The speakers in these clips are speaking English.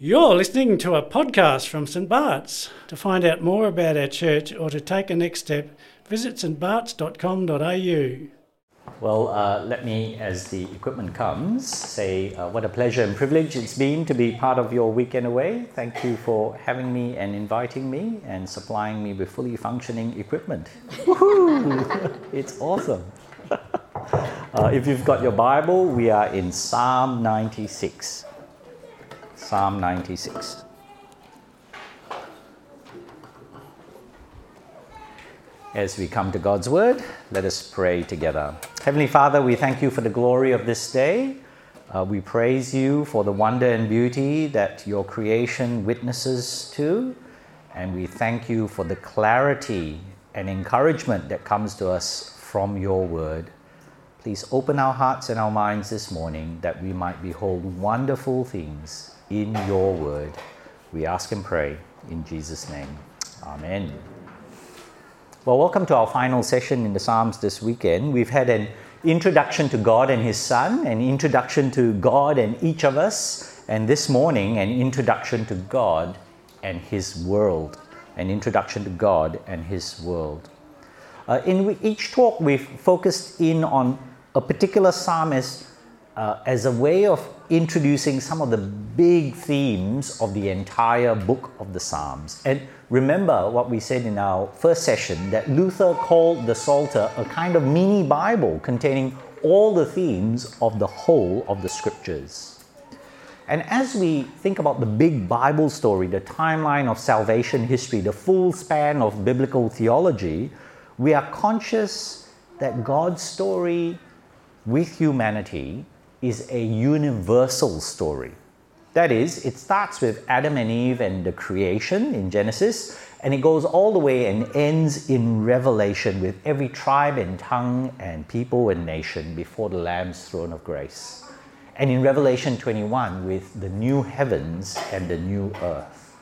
You're listening to a podcast from St Bart's. To find out more about our church or to take a next step, visit stbarts.com.au. Well, uh, let me, as the equipment comes, say uh, what a pleasure and privilege it's been to be part of your weekend away. Thank you for having me and inviting me and supplying me with fully functioning equipment. Woohoo! it's awesome. uh, if you've got your Bible, we are in Psalm 96. Psalm 96. As we come to God's Word, let us pray together. Heavenly Father, we thank you for the glory of this day. Uh, we praise you for the wonder and beauty that your creation witnesses to. And we thank you for the clarity and encouragement that comes to us from your word. Please open our hearts and our minds this morning that we might behold wonderful things in your word. We ask and pray in Jesus' name. Amen. Well, welcome to our final session in the Psalms this weekend. We've had an introduction to God and His Son, an introduction to God and each of us, and this morning, an introduction to God and His world. An introduction to God and His world. Uh, in each talk, we've focused in on a particular psalm as, uh, as a way of introducing some of the big themes of the entire book of the Psalms. And remember what we said in our first session that Luther called the Psalter a kind of mini Bible containing all the themes of the whole of the scriptures. And as we think about the big Bible story, the timeline of salvation history, the full span of biblical theology, we are conscious that God's story with humanity is a universal story. That is, it starts with Adam and Eve and the creation in Genesis, and it goes all the way and ends in Revelation with every tribe and tongue and people and nation before the Lamb's throne of grace. And in Revelation 21 with the new heavens and the new earth.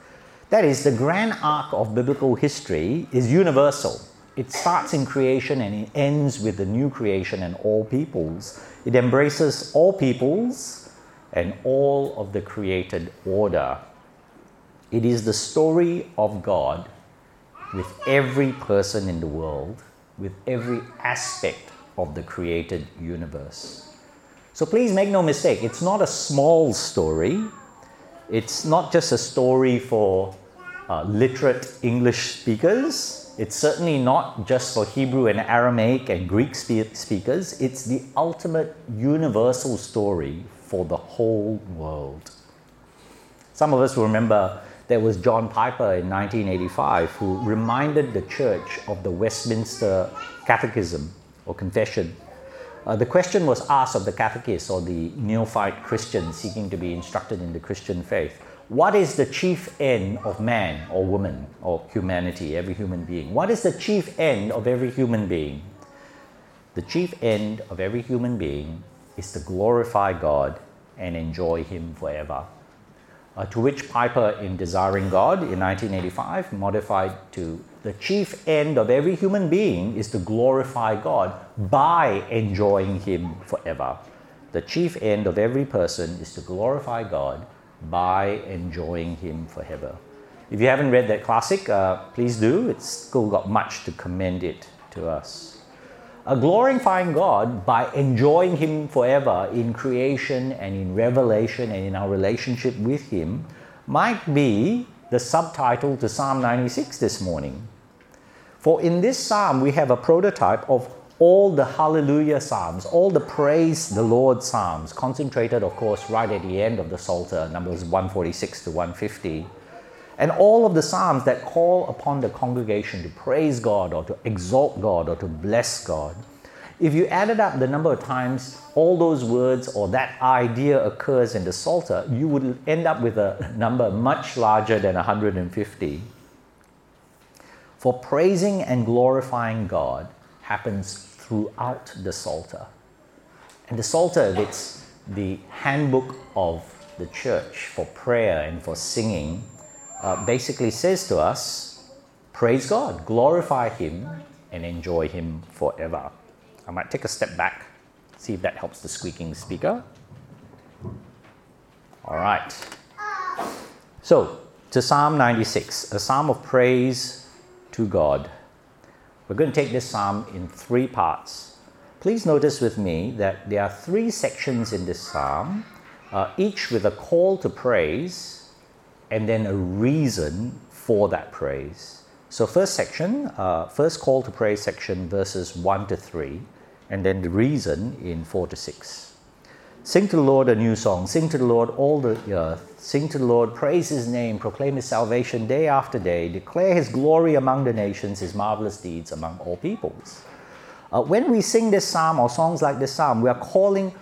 That is, the grand arc of biblical history is universal. It starts in creation and it ends with the new creation and all peoples. It embraces all peoples and all of the created order. It is the story of God with every person in the world, with every aspect of the created universe. So please make no mistake, it's not a small story. It's not just a story for uh, literate English speakers. It's certainly not just for Hebrew and Aramaic and Greek spe- speakers. It's the ultimate universal story for the whole world. Some of us will remember there was John Piper in 1985 who reminded the church of the Westminster Catechism or Confession. Uh, the question was asked of the catechist or the neophyte Christian seeking to be instructed in the Christian faith what is the chief end of man or woman or humanity, every human being? What is the chief end of every human being? The chief end of every human being is to glorify God and enjoy Him forever. Uh, to which Piper, in Desiring God in 1985, modified to the chief end of every human being is to glorify God by enjoying Him forever. The chief end of every person is to glorify God by enjoying Him forever. If you haven't read that classic, uh, please do. It's still got much to commend it to us. A glorifying God by enjoying Him forever in creation and in revelation and in our relationship with Him might be the subtitle to Psalm 96 this morning. For in this psalm, we have a prototype of all the hallelujah psalms, all the praise the Lord psalms, concentrated, of course, right at the end of the Psalter, numbers 146 to 150. And all of the psalms that call upon the congregation to praise God or to exalt God or to bless God. If you added up the number of times all those words or that idea occurs in the Psalter, you would end up with a number much larger than 150. For praising and glorifying God happens throughout the Psalter. And the Psalter, it's the handbook of the church for prayer and for singing, uh, basically says to us praise God, glorify Him, and enjoy Him forever. I might take a step back, see if that helps the squeaking speaker. All right. So, to Psalm 96, a psalm of praise to God. We're going to take this psalm in three parts. Please notice with me that there are three sections in this psalm, uh, each with a call to praise and then a reason for that praise. So, first section, uh, first call to praise section, verses 1 to 3, and then the reason in 4 to 6. Sing to the Lord a new song. Sing to the Lord all the earth. Sing to the Lord, praise his name, proclaim his salvation day after day, declare his glory among the nations, his marvelous deeds among all peoples. Uh, when we sing this psalm or songs like this psalm, we are calling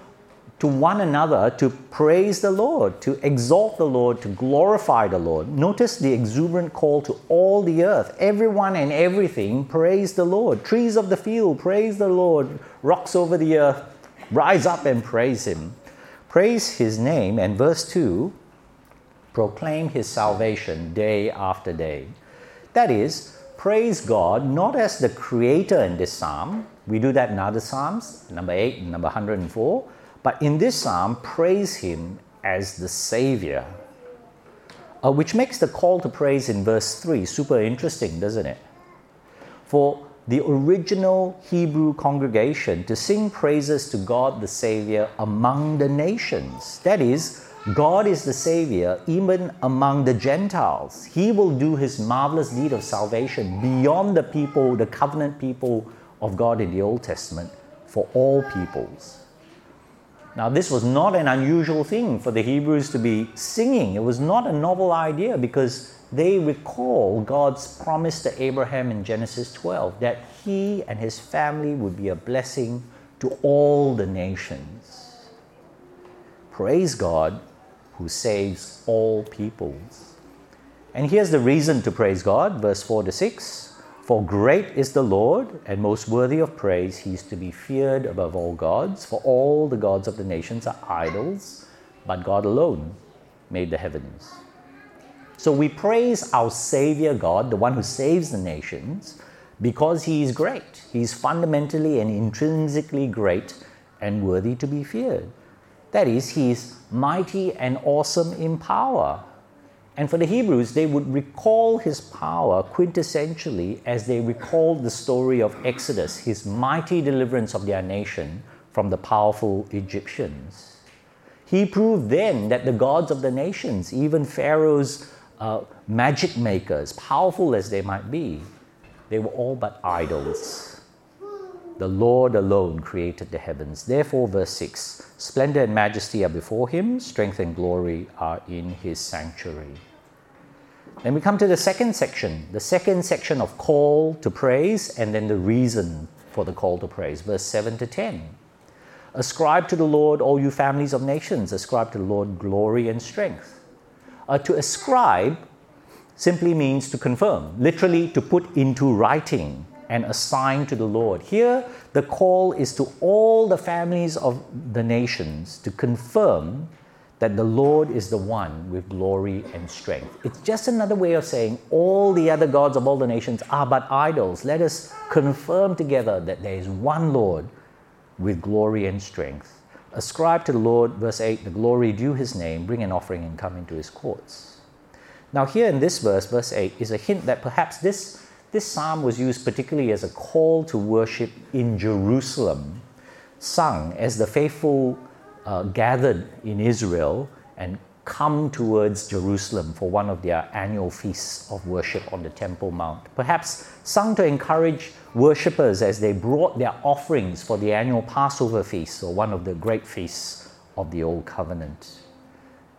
to one another to praise the Lord, to exalt the Lord, to glorify the Lord. Notice the exuberant call to all the earth. Everyone and everything praise the Lord. Trees of the field, praise the Lord. Rocks over the earth, rise up and praise him. Praise his name. And verse 2 proclaim his salvation day after day. That is, praise God not as the creator in this psalm. We do that in other psalms, number 8 and number 104. But in this psalm, praise him as the savior. Uh, which makes the call to praise in verse 3 super interesting, doesn't it? For the original Hebrew congregation to sing praises to God the Savior among the nations. That is, God is the Savior even among the Gentiles. He will do His marvelous deed of salvation beyond the people, the covenant people of God in the Old Testament, for all peoples. Now, this was not an unusual thing for the Hebrews to be singing. It was not a novel idea because they recall God's promise to Abraham in Genesis 12 that he and his family would be a blessing to all the nations. Praise God who saves all peoples. And here's the reason to praise God, verse 4 to 6. For great is the Lord, and most worthy of praise. He is to be feared above all gods, for all the gods of the nations are idols, but God alone made the heavens. So we praise our Savior God, the one who saves the nations, because He is great. He is fundamentally and intrinsically great and worthy to be feared. That is, He is mighty and awesome in power. And for the Hebrews, they would recall his power quintessentially as they recalled the story of Exodus, his mighty deliverance of their nation from the powerful Egyptians. He proved then that the gods of the nations, even Pharaoh's uh, magic makers, powerful as they might be, they were all but idols. The Lord alone created the heavens. Therefore, verse 6 splendor and majesty are before him, strength and glory are in his sanctuary. Then we come to the second section, the second section of call to praise, and then the reason for the call to praise, verse 7 to 10. Ascribe to the Lord, all you families of nations, ascribe to the Lord glory and strength. Uh, to ascribe simply means to confirm, literally to put into writing and assign to the Lord. Here, the call is to all the families of the nations to confirm that the Lord is the one with glory and strength. It's just another way of saying all the other gods of all the nations are but idols. Let us confirm together that there is one Lord with glory and strength. Ascribe to the Lord, verse 8, the glory due his name, bring an offering and come into his courts. Now, here in this verse, verse 8, is a hint that perhaps this this psalm was used particularly as a call to worship in Jerusalem, sung as the faithful uh, gathered in Israel and come towards Jerusalem for one of their annual feasts of worship on the Temple Mount. Perhaps sung to encourage worshippers as they brought their offerings for the annual Passover feast or one of the great feasts of the Old Covenant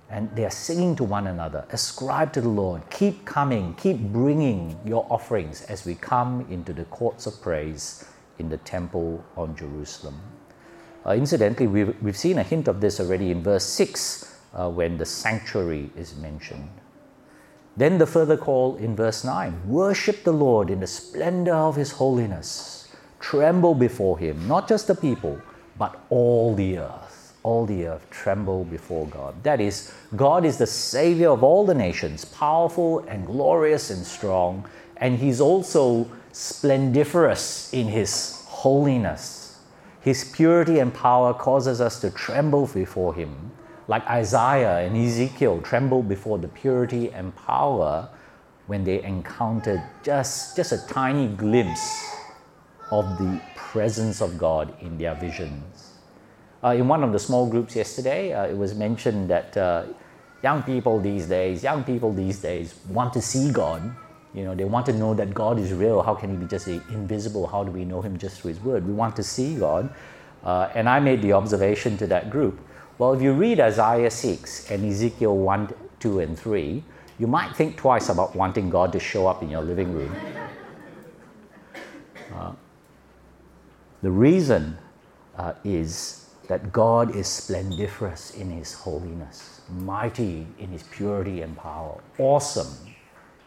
and they are singing to one another ascribe to the lord keep coming keep bringing your offerings as we come into the courts of praise in the temple on jerusalem uh, incidentally we've, we've seen a hint of this already in verse 6 uh, when the sanctuary is mentioned then the further call in verse 9 worship the lord in the splendor of his holiness tremble before him not just the people but all the earth all the earth tremble before God. That is, God is the Savior of all the nations, powerful and glorious and strong, and He's also splendiferous in His holiness. His purity and power causes us to tremble before Him. Like Isaiah and Ezekiel, trembled before the purity and power when they encountered just, just a tiny glimpse of the presence of God in their visions. Uh, in one of the small groups yesterday, uh, it was mentioned that uh, young people these days, young people these days want to see God. You know, they want to know that God is real. How can He be just invisible? How do we know Him just through His Word? We want to see God. Uh, and I made the observation to that group. Well, if you read Isaiah 6 and Ezekiel 1, 2, and 3, you might think twice about wanting God to show up in your living room. Uh, the reason uh, is that God is splendiferous in His holiness, mighty in His purity and power, awesome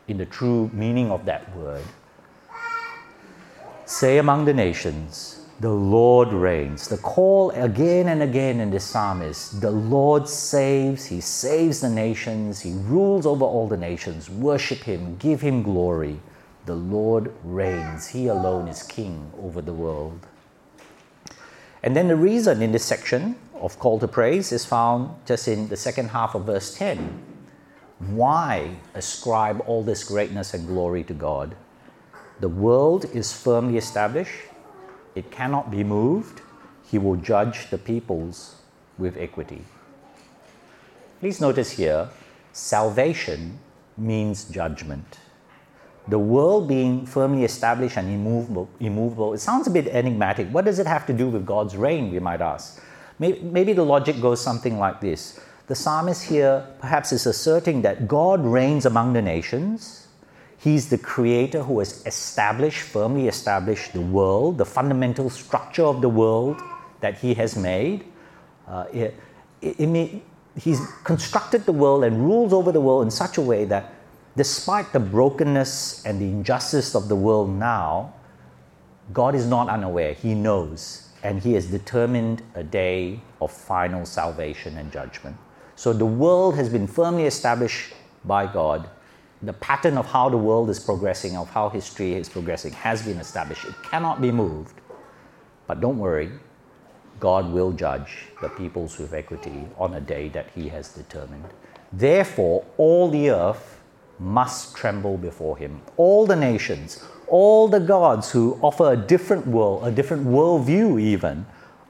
in the true meaning of that word. Say among the nations, the Lord reigns. The call again and again in the psalm is the Lord saves, He saves the nations, He rules over all the nations. Worship Him, give Him glory. The Lord reigns, He alone is King over the world. And then the reason in this section of call to praise is found just in the second half of verse 10. Why ascribe all this greatness and glory to God? The world is firmly established, it cannot be moved. He will judge the peoples with equity. Please notice here salvation means judgment. The world being firmly established and immovable, immovable, it sounds a bit enigmatic. What does it have to do with God's reign, we might ask? Maybe, maybe the logic goes something like this the psalmist here perhaps is asserting that God reigns among the nations. He's the creator who has established, firmly established the world, the fundamental structure of the world that he has made. Uh, it, it, it he's constructed the world and rules over the world in such a way that despite the brokenness and the injustice of the world now, God is not unaware. He knows. And He has determined a day of final salvation and judgment. So the world has been firmly established by God. The pattern of how the world is progressing, of how history is progressing, has been established. It cannot be moved. But don't worry, God will judge the peoples with equity on a day that He has determined. Therefore, all the earth must tremble before Him. All the nations, all the gods who offer a different world, a different worldview, even,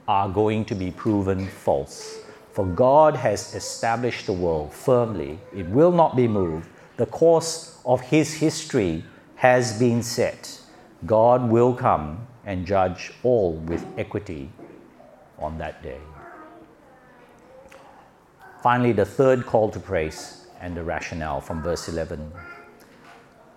are going to be proven false. For God has established the world firmly, it will not be moved. The course of His history has been set. God will come and judge all with equity on that day. Finally, the third call to praise and the rationale from verse 11.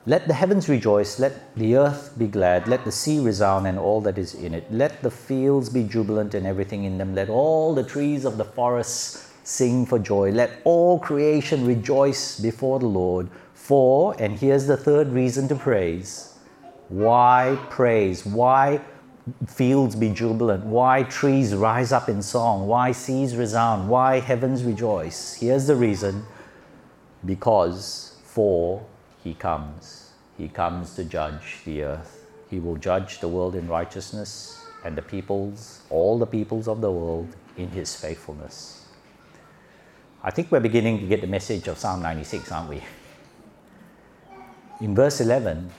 Let the heavens rejoice, let the earth be glad, let the sea resound and all that is in it. Let the fields be jubilant and everything in them. Let all the trees of the forests sing for joy. Let all creation rejoice before the Lord. For, and here's the third reason to praise. Why praise? Why fields be jubilant? Why trees rise up in song? Why seas resound? Why heavens rejoice? Here's the reason because for he comes. He comes to judge the earth. He will judge the world in righteousness and the peoples, all the peoples of the world, in his faithfulness. I think we're beginning to get the message of Psalm 96, aren't we? In verse 11,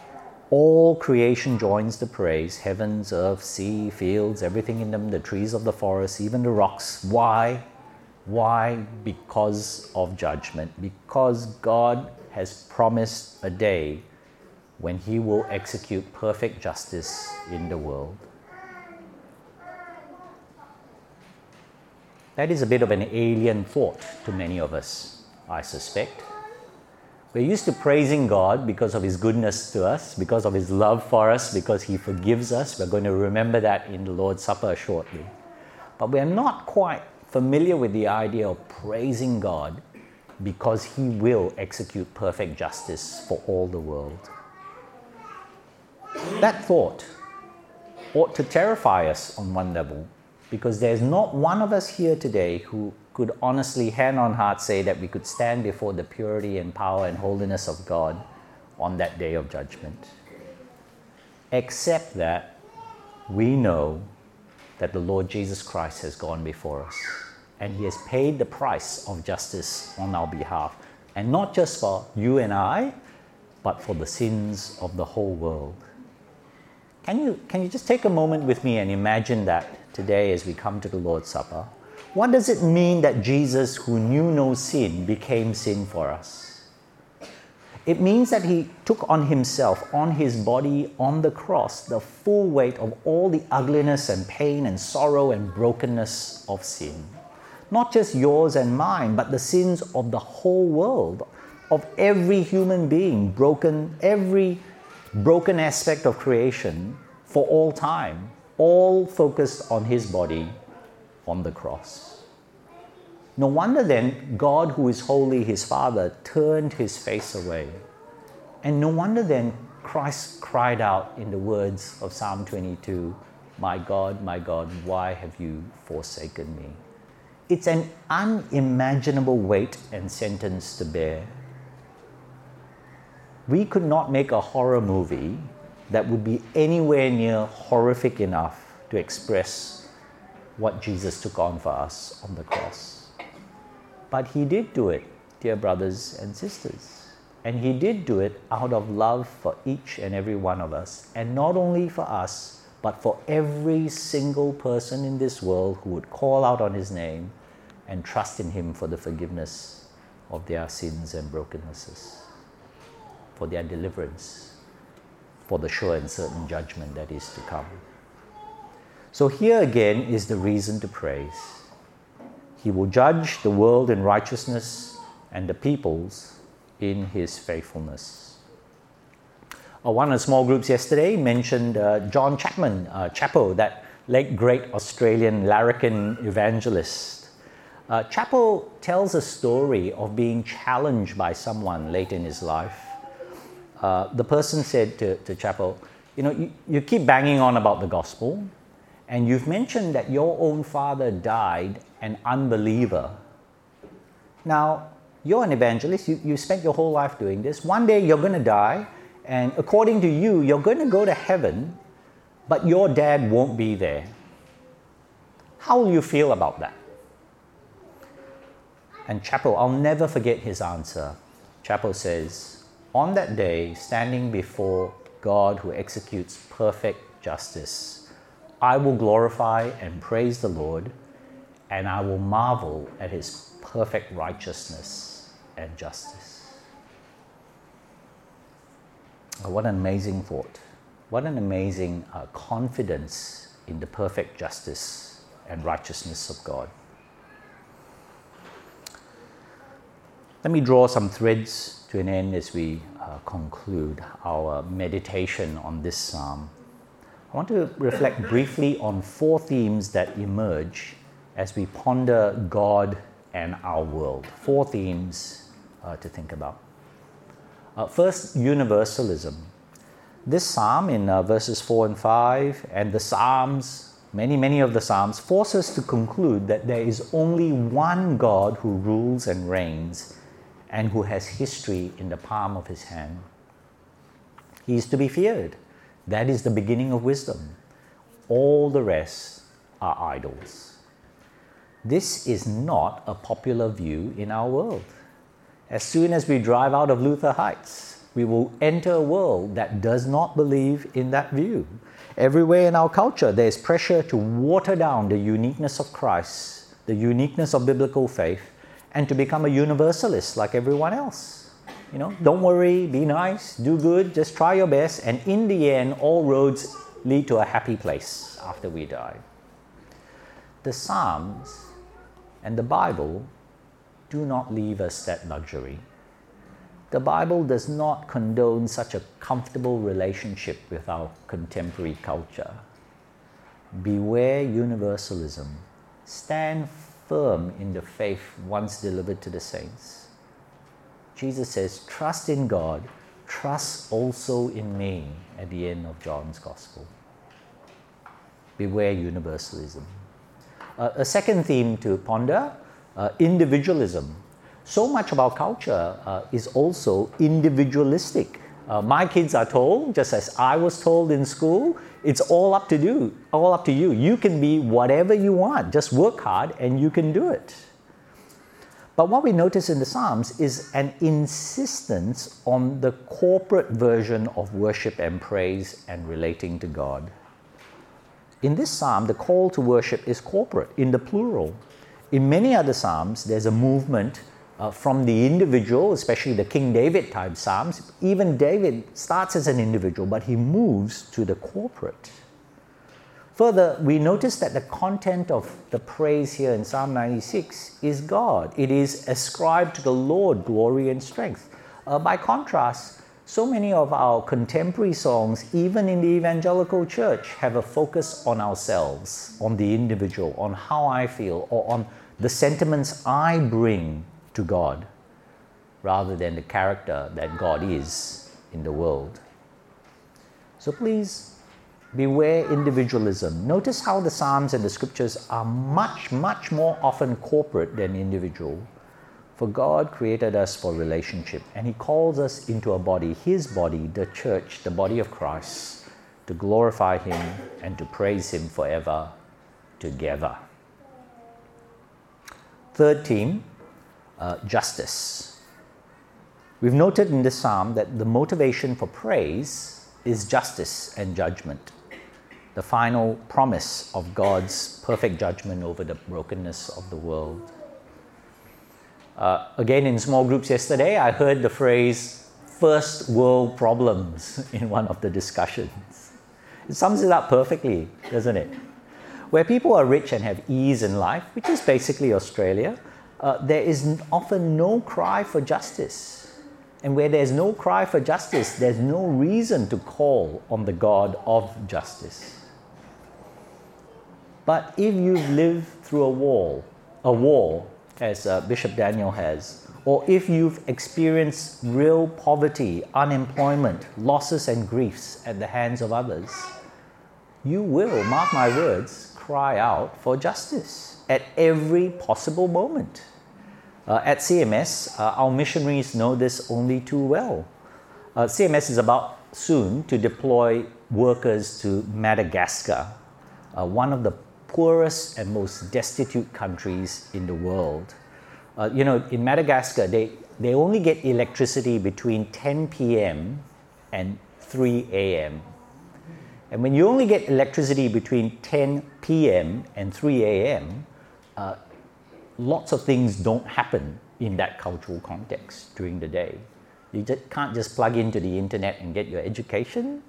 all creation joins the praise heavens, earth, sea, fields, everything in them, the trees of the forest, even the rocks. Why? Why? Because of judgment. Because God has promised a day when He will execute perfect justice in the world. That is a bit of an alien thought to many of us, I suspect. We're used to praising God because of His goodness to us, because of His love for us, because He forgives us. We're going to remember that in the Lord's Supper shortly. But we're not quite familiar with the idea of praising God because he will execute perfect justice for all the world. That thought ought to terrify us on one level because there's not one of us here today who could honestly, hand on heart, say that we could stand before the purity and power and holiness of God on that day of judgment. Except that we know that the Lord Jesus Christ has gone before us and He has paid the price of justice on our behalf. And not just for you and I, but for the sins of the whole world. Can you, can you just take a moment with me and imagine that today as we come to the Lord's Supper? What does it mean that Jesus, who knew no sin, became sin for us? It means that he took on himself, on his body, on the cross, the full weight of all the ugliness and pain and sorrow and brokenness of sin. Not just yours and mine, but the sins of the whole world, of every human being, broken, every broken aspect of creation for all time, all focused on his body on the cross. No wonder then God, who is holy, his Father, turned his face away. And no wonder then Christ cried out in the words of Psalm 22 My God, my God, why have you forsaken me? It's an unimaginable weight and sentence to bear we could not make a horror movie that would be anywhere near horrific enough to express what Jesus took on for us on the cross. But he did do it, dear brothers and sisters. And he did do it out of love for each and every one of us. And not only for us, but for every single person in this world who would call out on his name and trust in him for the forgiveness of their sins and brokennesses for their deliverance, for the sure and certain judgment that is to come. So, here again is the reason to praise. He will judge the world in righteousness and the peoples in his faithfulness. Uh, one of the small groups yesterday mentioned uh, John Chapman, uh, Chapo, that late great Australian larrikin evangelist. Uh, Chapo tells a story of being challenged by someone late in his life uh, the person said to, to Chapo, you know, you, you keep banging on about the gospel, and you've mentioned that your own father died an unbeliever. Now, you're an evangelist, you, you spent your whole life doing this. One day you're going to die, and according to you, you're going to go to heaven, but your dad won't be there. How will you feel about that? And Chapo, I'll never forget his answer. Chapo says, on that day, standing before God who executes perfect justice, I will glorify and praise the Lord, and I will marvel at his perfect righteousness and justice. What an amazing thought. What an amazing uh, confidence in the perfect justice and righteousness of God. Let me draw some threads to an end as we uh, conclude our meditation on this psalm. I want to reflect briefly on four themes that emerge as we ponder God and our world. Four themes uh, to think about. Uh, first, universalism. This psalm in uh, verses 4 and 5, and the psalms, many, many of the psalms, force us to conclude that there is only one God who rules and reigns and who has history in the palm of his hand. He is to be feared. That is the beginning of wisdom. All the rest are idols. This is not a popular view in our world. As soon as we drive out of Luther Heights, we will enter a world that does not believe in that view. Everywhere in our culture, there is pressure to water down the uniqueness of Christ, the uniqueness of biblical faith, and to become a universalist like everyone else. You know, don't worry, be nice, do good, just try your best, and in the end, all roads lead to a happy place after we die. The Psalms and the Bible do not leave us that luxury. The Bible does not condone such a comfortable relationship with our contemporary culture. Beware universalism. Stand firm in the faith once delivered to the saints. Jesus says, Trust in God, trust also in me at the end of John's Gospel. Beware universalism. Uh, a second theme to ponder uh, individualism. So much of our culture uh, is also individualistic. Uh, my kids are told, just as I was told in school, it's all up to you. All up to you. You can be whatever you want. Just work hard and you can do it. But what we notice in the Psalms is an insistence on the corporate version of worship and praise and relating to God. In this psalm, the call to worship is corporate, in the plural. In many other psalms, there's a movement uh, from the individual, especially the King David type psalms. Even David starts as an individual, but he moves to the corporate. Further, we notice that the content of the praise here in Psalm 96 is God. It is ascribed to the Lord glory and strength. Uh, by contrast, so many of our contemporary songs, even in the evangelical church, have a focus on ourselves, on the individual, on how I feel, or on the sentiments I bring to God, rather than the character that God is in the world. So please Beware individualism. Notice how the Psalms and the Scriptures are much, much more often corporate than individual. For God created us for relationship, and He calls us into a body, His body, the church, the body of Christ, to glorify Him and to praise Him forever together. Third theme uh, justice. We've noted in this psalm that the motivation for praise is justice and judgment the final promise of God's perfect judgment over the brokenness of the world. Uh, again, in small groups yesterday, I heard the phrase first world problems in one of the discussions. It sums it up perfectly, doesn't it? Where people are rich and have ease in life, which is basically Australia, uh, there is often no cry for justice. And where there's no cry for justice, there's no reason to call on the God of justice. But if you've lived through a war, a war, as uh, Bishop Daniel has, or if you've experienced real poverty, unemployment, losses, and griefs at the hands of others, you will, mark my words, cry out for justice at every possible moment. Uh, at CMS, uh, our missionaries know this only too well. Uh, CMS is about soon to deploy workers to Madagascar, uh, one of the poorest and most destitute countries in the world. Uh, you know, in Madagascar, they, they only get electricity between 10 p.m. and 3 a.m. And when you only get electricity between 10 p.m. and 3 a.m., uh, lots of things don't happen in that cultural context during the day. You just can't just plug into the internet and get your education.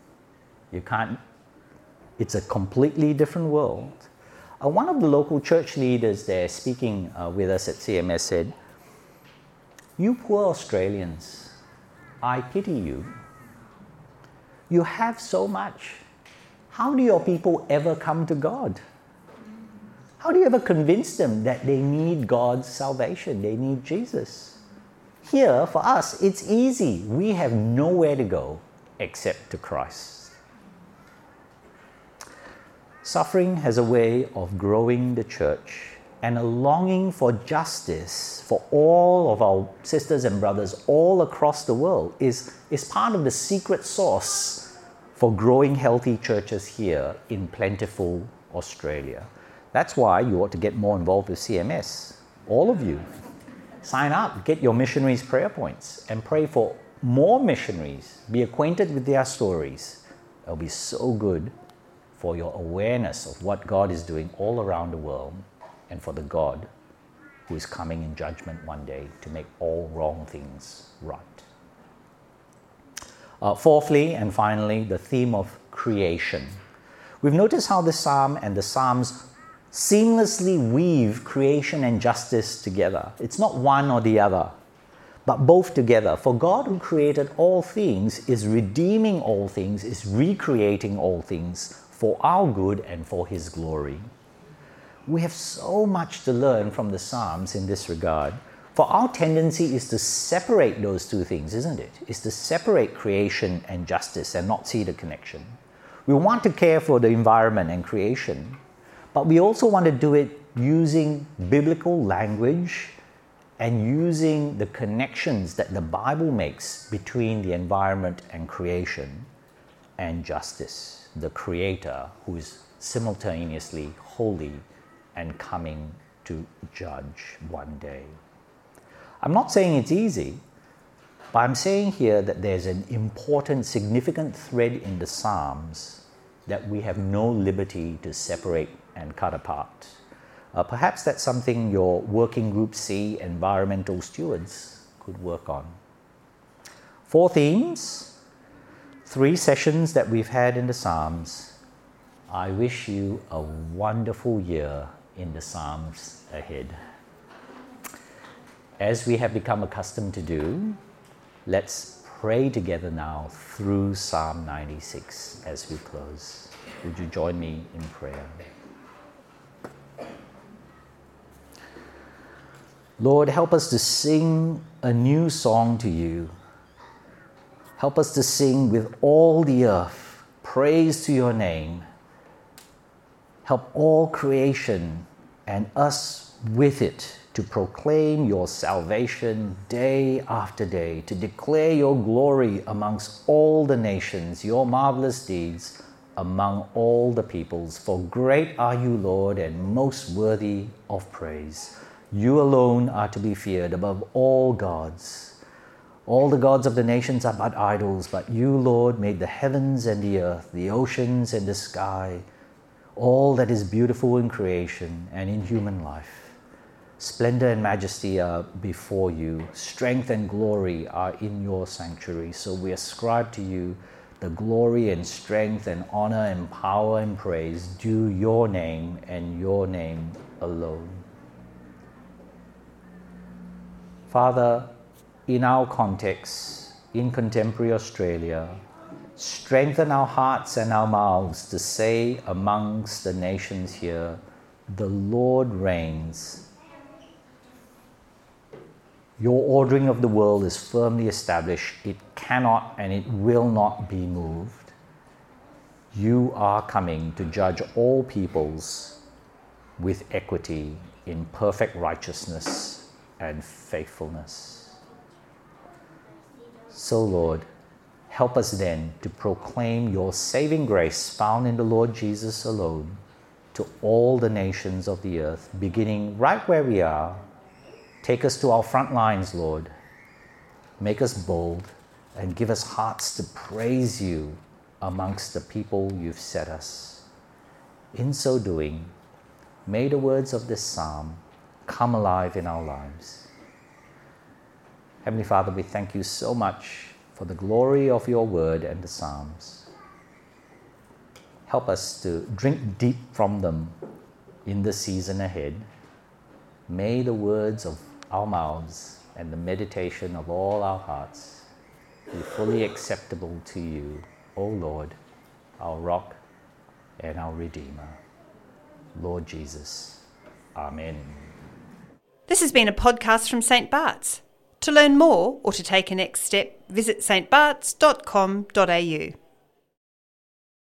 You can't, it's a completely different world. Uh, one of the local church leaders there speaking uh, with us at CMS said, You poor Australians, I pity you. You have so much. How do your people ever come to God? How do you ever convince them that they need God's salvation? They need Jesus. Here, for us, it's easy. We have nowhere to go except to Christ. Suffering has a way of growing the church and a longing for justice for all of our sisters and brothers all across the world is, is part of the secret sauce for growing healthy churches here in plentiful Australia. That's why you ought to get more involved with CMS. All of you. Sign up, get your missionaries' prayer points, and pray for more missionaries. Be acquainted with their stories. It'll be so good for your awareness of what God is doing all around the world and for the God who is coming in judgment one day to make all wrong things right. Uh, fourthly and finally, the theme of creation. We've noticed how the psalm and the psalms seamlessly weave creation and justice together. It's not one or the other, but both together. For God, who created all things, is redeeming all things, is recreating all things for our good and for His glory. We have so much to learn from the Psalms in this regard. For our tendency is to separate those two things, isn't it? Is to separate creation and justice and not see the connection. We want to care for the environment and creation, but we also want to do it using biblical language and using the connections that the Bible makes between the environment and creation and justice, the Creator who is simultaneously holy and coming to judge one day. I'm not saying it's easy, but I'm saying here that there's an important, significant thread in the Psalms that we have no liberty to separate and cut apart. Uh, perhaps that's something your working group C environmental stewards could work on. Four themes, three sessions that we've had in the Psalms. I wish you a wonderful year in the Psalms ahead. As we have become accustomed to do, let's pray together now through Psalm 96 as we close. Would you join me in prayer? Lord, help us to sing a new song to you. Help us to sing with all the earth praise to your name. Help all creation and us with it to proclaim your salvation day after day, to declare your glory amongst all the nations, your marvelous deeds among all the peoples. For great are you, Lord, and most worthy of praise. You alone are to be feared above all gods. All the gods of the nations are but idols, but you, Lord, made the heavens and the earth, the oceans and the sky, all that is beautiful in creation and in human life. Splendor and majesty are before you, strength and glory are in your sanctuary. So we ascribe to you the glory and strength and honor and power and praise due your name and your name alone. Father, in our context, in contemporary Australia, strengthen our hearts and our mouths to say amongst the nations here, the Lord reigns. Your ordering of the world is firmly established. It cannot and it will not be moved. You are coming to judge all peoples with equity in perfect righteousness and faithfulness. So, Lord, help us then to proclaim your saving grace found in the Lord Jesus alone to all the nations of the earth, beginning right where we are. Take us to our front lines, Lord. Make us bold and give us hearts to praise you amongst the people you've set us. In so doing, may the words of this psalm come alive in our lives. Heavenly Father, we thank you so much for the glory of your word and the Psalms. Help us to drink deep from them in the season ahead. May the words of our mouths and the meditation of all our hearts be fully acceptable to you, O Lord, our rock and our Redeemer. Lord Jesus. Amen. This has been a podcast from St. Bart's. To learn more or to take a next step, visit stbarts.com.au.